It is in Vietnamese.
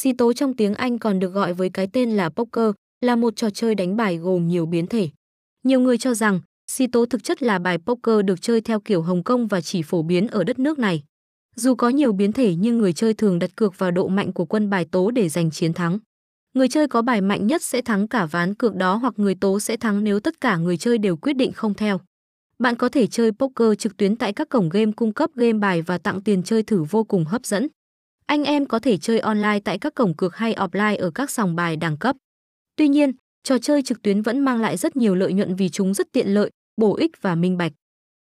Si tố trong tiếng Anh còn được gọi với cái tên là poker, là một trò chơi đánh bài gồm nhiều biến thể. Nhiều người cho rằng Si tố thực chất là bài poker được chơi theo kiểu Hồng Kông và chỉ phổ biến ở đất nước này. Dù có nhiều biến thể nhưng người chơi thường đặt cược vào độ mạnh của quân bài tố để giành chiến thắng. Người chơi có bài mạnh nhất sẽ thắng cả ván cược đó hoặc người tố sẽ thắng nếu tất cả người chơi đều quyết định không theo. Bạn có thể chơi poker trực tuyến tại các cổng game cung cấp game bài và tặng tiền chơi thử vô cùng hấp dẫn. Anh em có thể chơi online tại các cổng cược hay offline ở các sòng bài đẳng cấp. Tuy nhiên, trò chơi trực tuyến vẫn mang lại rất nhiều lợi nhuận vì chúng rất tiện lợi, bổ ích và minh bạch.